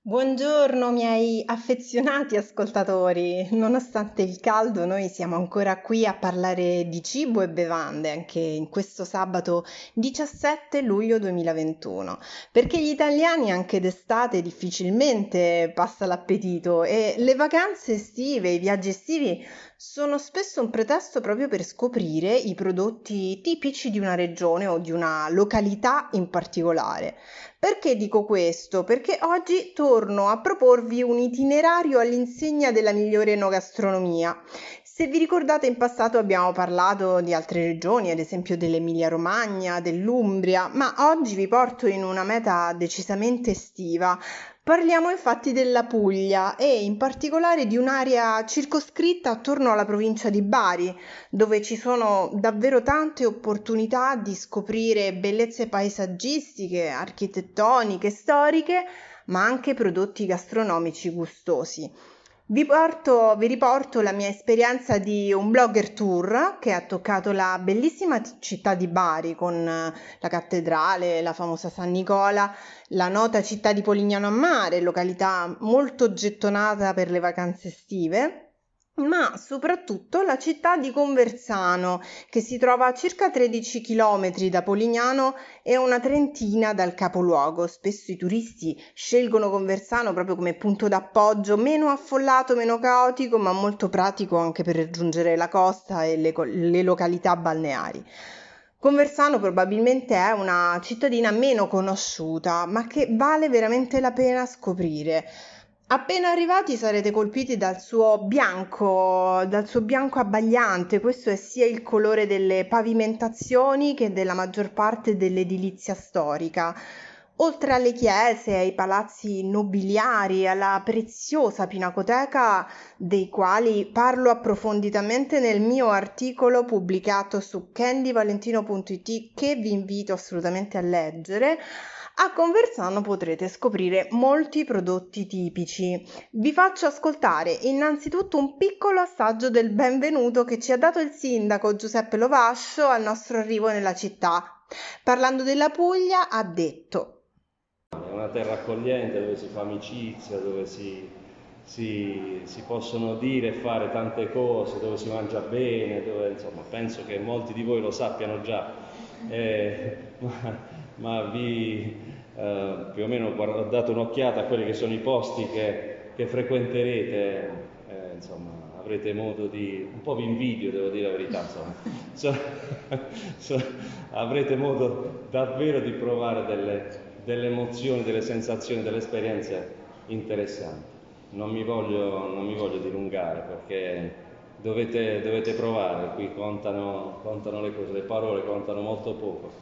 Buongiorno miei affezionati ascoltatori, nonostante il caldo noi siamo ancora qui a parlare di cibo e bevande anche in questo sabato 17 luglio 2021, perché gli italiani anche d'estate difficilmente passa l'appetito e le vacanze estive, i viaggi estivi sono spesso un pretesto proprio per scoprire i prodotti tipici di una regione o di una località in particolare. Perché dico questo? Perché oggi torno a proporvi un itinerario all'insegna della migliore enogastronomia. Se vi ricordate in passato abbiamo parlato di altre regioni, ad esempio dell'Emilia Romagna, dell'Umbria, ma oggi vi porto in una meta decisamente estiva, Parliamo infatti della Puglia e in particolare di un'area circoscritta attorno alla provincia di Bari, dove ci sono davvero tante opportunità di scoprire bellezze paesaggistiche, architettoniche, storiche, ma anche prodotti gastronomici gustosi. Vi, porto, vi riporto la mia esperienza di un blogger tour che ha toccato la bellissima città di Bari con eh, la cattedrale, la famosa San Nicola, la nota città di Polignano a Mare, località molto gettonata per le vacanze estive ma soprattutto la città di Conversano, che si trova a circa 13 km da Polignano e una trentina dal capoluogo. Spesso i turisti scelgono Conversano proprio come punto d'appoggio meno affollato, meno caotico, ma molto pratico anche per raggiungere la costa e le, le località balneari. Conversano probabilmente è una cittadina meno conosciuta, ma che vale veramente la pena scoprire. Appena arrivati sarete colpiti dal suo bianco, dal suo bianco abbagliante, questo è sia il colore delle pavimentazioni che della maggior parte dell'edilizia storica. Oltre alle chiese, ai palazzi nobiliari, alla preziosa pinacoteca, dei quali parlo approfonditamente nel mio articolo pubblicato su candyvalentino.it che vi invito assolutamente a leggere, a Conversano potrete scoprire molti prodotti tipici. Vi faccio ascoltare innanzitutto un piccolo assaggio del benvenuto che ci ha dato il sindaco Giuseppe Lovascio al nostro arrivo nella città. Parlando della Puglia ha detto una terra accogliente dove si fa amicizia, dove si, si, si, possono dire e fare tante cose, dove si mangia bene, dove insomma penso che molti di voi lo sappiano già, eh, ma, ma vi, eh, più o meno ho dato un'occhiata a quelli che sono i posti che, che frequenterete, eh, insomma, avrete modo di, un po' vi invidio devo dire la verità, insomma, so, so, avrete modo davvero di provare delle, delle emozioni, delle sensazioni, delle esperienze interessanti. Non mi voglio, non mi voglio dilungare perché dovete, dovete provare, qui contano, contano le cose, le parole contano molto poco.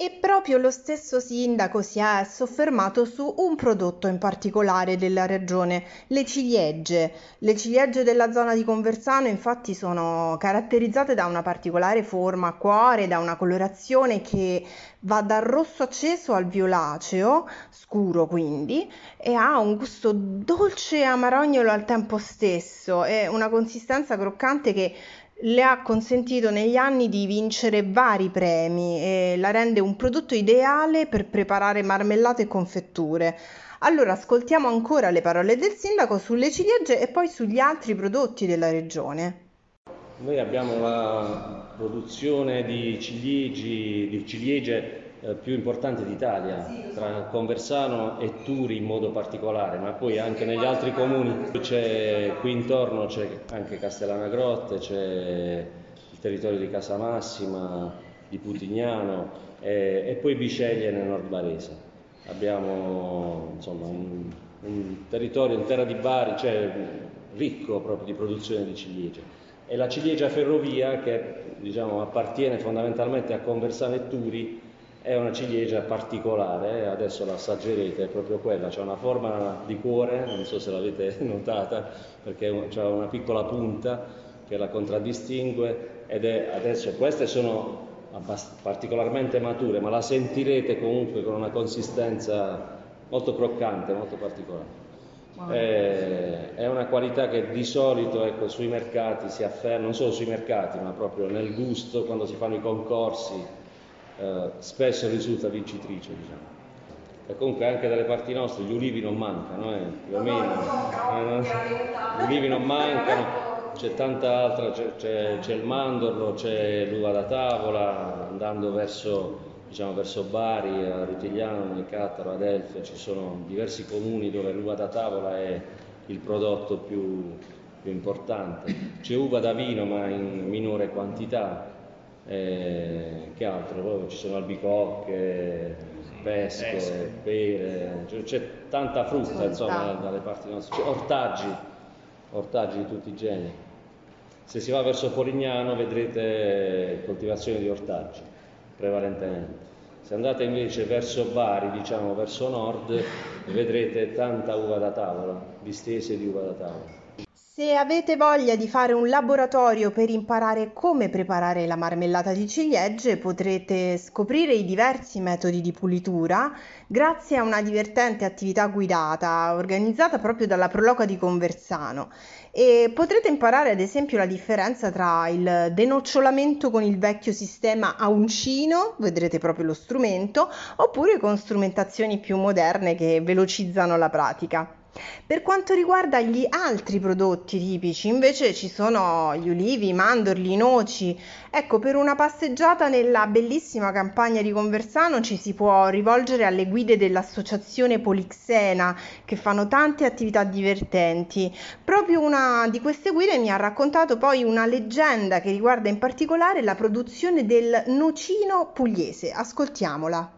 E proprio lo stesso sindaco si è soffermato su un prodotto in particolare della regione, le ciliegie. Le ciliegie della zona di Conversano infatti sono caratterizzate da una particolare forma a cuore, da una colorazione che va dal rosso acceso al violaceo, scuro quindi, e ha un gusto dolce e amarognolo al tempo stesso e una consistenza croccante che le ha consentito negli anni di vincere vari premi e la rende un prodotto ideale per preparare marmellate e confetture. Allora ascoltiamo ancora le parole del sindaco sulle ciliegie e poi sugli altri prodotti della regione. Noi abbiamo la produzione di ciliegie, di ciliegie eh, più importante d'Italia, tra Conversano e Turi in modo particolare, ma poi anche negli altri comuni. C'è, qui intorno c'è anche Castellana Grotte, c'è il territorio di Casamassima, di Putignano e, e poi Biceglie nel nord Barese. Abbiamo insomma, un, un territorio in terra di Bari, cioè ricco proprio di produzione di ciliegie. E la ciliegia ferrovia, che diciamo, appartiene fondamentalmente a Conversano e Turi, è una ciliegia particolare, adesso la assaggerete, è proprio quella, c'è una forma di cuore, non so se l'avete notata, perché c'è una piccola punta che la contraddistingue ed è adesso queste sono particolarmente mature, ma la sentirete comunque con una consistenza molto croccante, molto particolare. Eh, è una qualità che di solito ecco, sui mercati si afferma, non solo sui mercati, ma proprio nel gusto, quando si fanno i concorsi, eh, spesso risulta vincitrice. Diciamo. E comunque anche dalle parti nostre gli ulivi non mancano, eh, più o meno. Eh, gli ulivi non mancano, c'è tanta altra, c'è, c'è, c'è il mandorlo, c'è l'uva da tavola, andando verso diciamo, verso Bari, a Rutigliano, nel Cattaro, ad Elfia, ci sono diversi comuni dove l'uva da tavola è il prodotto più, più importante. C'è uva da vino ma in minore quantità, eh, che altro? Poi ci sono albicocche, pesche, pere, c'è, c'è tanta frutta insomma dalle parti nostre, c'è ortaggi, ortaggi di tutti i generi. Se si va verso Polignano vedrete coltivazione di ortaggi prevalentemente. Se andate invece verso Bari, diciamo verso nord, vedrete tanta uva da tavola, distese di uva da tavola. Se avete voglia di fare un laboratorio per imparare come preparare la marmellata di ciliegie, potrete scoprire i diversi metodi di pulitura grazie a una divertente attività guidata organizzata proprio dalla Proloca di Conversano e potrete imparare ad esempio la differenza tra il denocciolamento con il vecchio sistema a uncino, vedrete proprio lo strumento, oppure con strumentazioni più moderne che velocizzano la pratica. Per quanto riguarda gli altri prodotti tipici, invece ci sono gli ulivi, i mandorli, i noci. Ecco, per una passeggiata nella bellissima campagna di Conversano ci si può rivolgere alle guide dell'associazione Polixena che fanno tante attività divertenti. Proprio una di queste guide mi ha raccontato poi una leggenda che riguarda in particolare la produzione del nocino pugliese. Ascoltiamola.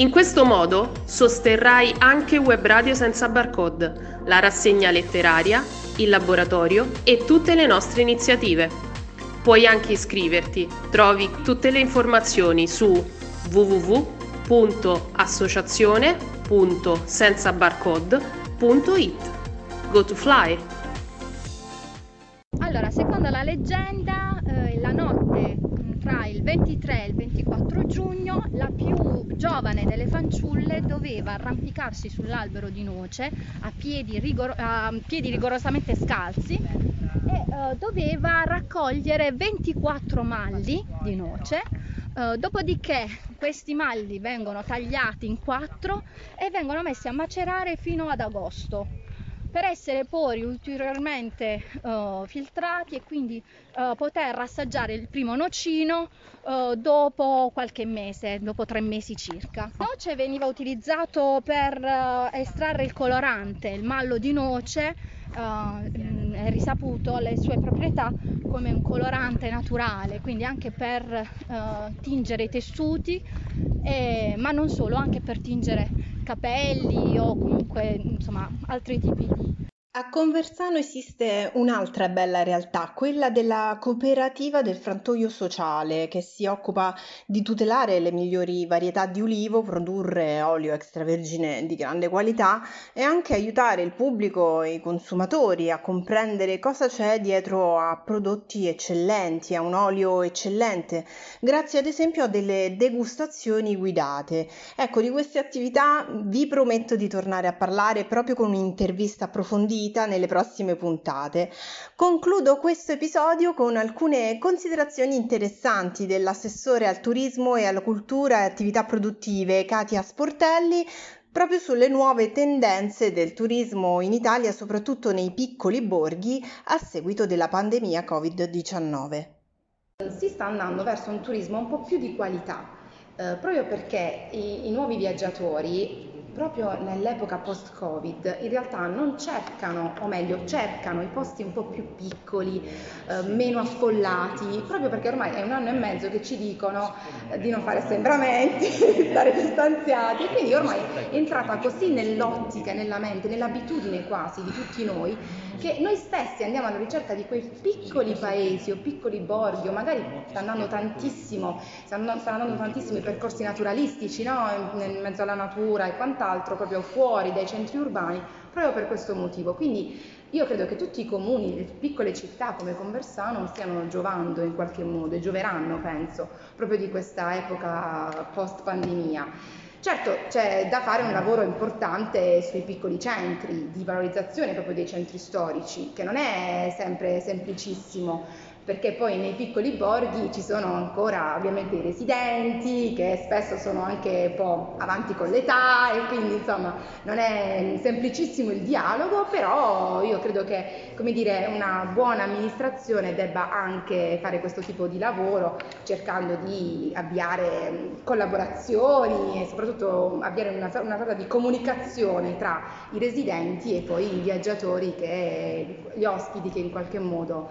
In questo modo sosterrai anche Web Radio senza barcode la rassegna letteraria, il laboratorio e tutte le nostre iniziative. Puoi anche iscriverti, trovi tutte le informazioni su www.associazione.senzabarcode.it. Go to fly! Allora, secondo la leggenda, eh, la notte tra il 23 e il 24 giugno la più giovane delle fanciulle doveva arrampicarsi sull'albero di noce a piedi, rigor- a piedi rigorosamente scalzi e uh, doveva raccogliere 24 malli di noce uh, dopodiché questi malli vengono tagliati in quattro e vengono messi a macerare fino ad agosto per essere poi ulteriormente uh, filtrati e quindi uh, poter assaggiare il primo nocino uh, dopo qualche mese, dopo tre mesi circa. Il noce veniva utilizzato per estrarre il colorante, il mallo di noce è risaputo le sue proprietà come un colorante naturale, quindi anche per tingere i tessuti, e, ma non solo, anche per tingere capelli o comunque insomma altri tipi di a Conversano esiste un'altra bella realtà, quella della cooperativa del frantoio sociale, che si occupa di tutelare le migliori varietà di ulivo, produrre olio extravergine di grande qualità e anche aiutare il pubblico e i consumatori a comprendere cosa c'è dietro a prodotti eccellenti, a un olio eccellente, grazie ad esempio a delle degustazioni guidate. Ecco, di queste attività vi prometto di tornare a parlare proprio con un'intervista approfondita vita nelle prossime puntate. Concludo questo episodio con alcune considerazioni interessanti dell'assessore al turismo e alla cultura e attività produttive Katia Sportelli proprio sulle nuove tendenze del turismo in Italia, soprattutto nei piccoli borghi, a seguito della pandemia Covid-19. Si sta andando verso un turismo un po' più di qualità, eh, proprio perché i, i nuovi viaggiatori proprio nell'epoca post-Covid in realtà non cercano, o meglio cercano i posti un po' più piccoli, eh, meno affollati, proprio perché ormai è un anno e mezzo che ci dicono eh, di non fare assembramenti, di stare distanziati. E quindi ormai è entrata così nell'ottica, nella mente, nell'abitudine quasi di tutti noi che noi stessi andiamo alla ricerca di quei piccoli paesi o piccoli borghi o magari sta andando tantissimo, stanno, stanno andando tantissimo i percorsi naturalistici no? in mezzo alla natura e quant'altro, proprio fuori dai centri urbani, proprio per questo motivo. Quindi io credo che tutti i comuni, le piccole città come Conversano stiano giovando in qualche modo e gioveranno, penso, proprio di questa epoca post pandemia. Certo, c'è da fare un lavoro importante sui piccoli centri, di valorizzazione proprio dei centri storici, che non è sempre semplicissimo perché poi nei piccoli borghi ci sono ancora ovviamente i residenti che spesso sono anche un po' avanti con l'età e quindi insomma non è semplicissimo il dialogo, però io credo che come dire, una buona amministrazione debba anche fare questo tipo di lavoro cercando di avviare collaborazioni e soprattutto avviare una, una sorta di comunicazione tra i residenti e poi i viaggiatori, che, gli ospiti che in qualche modo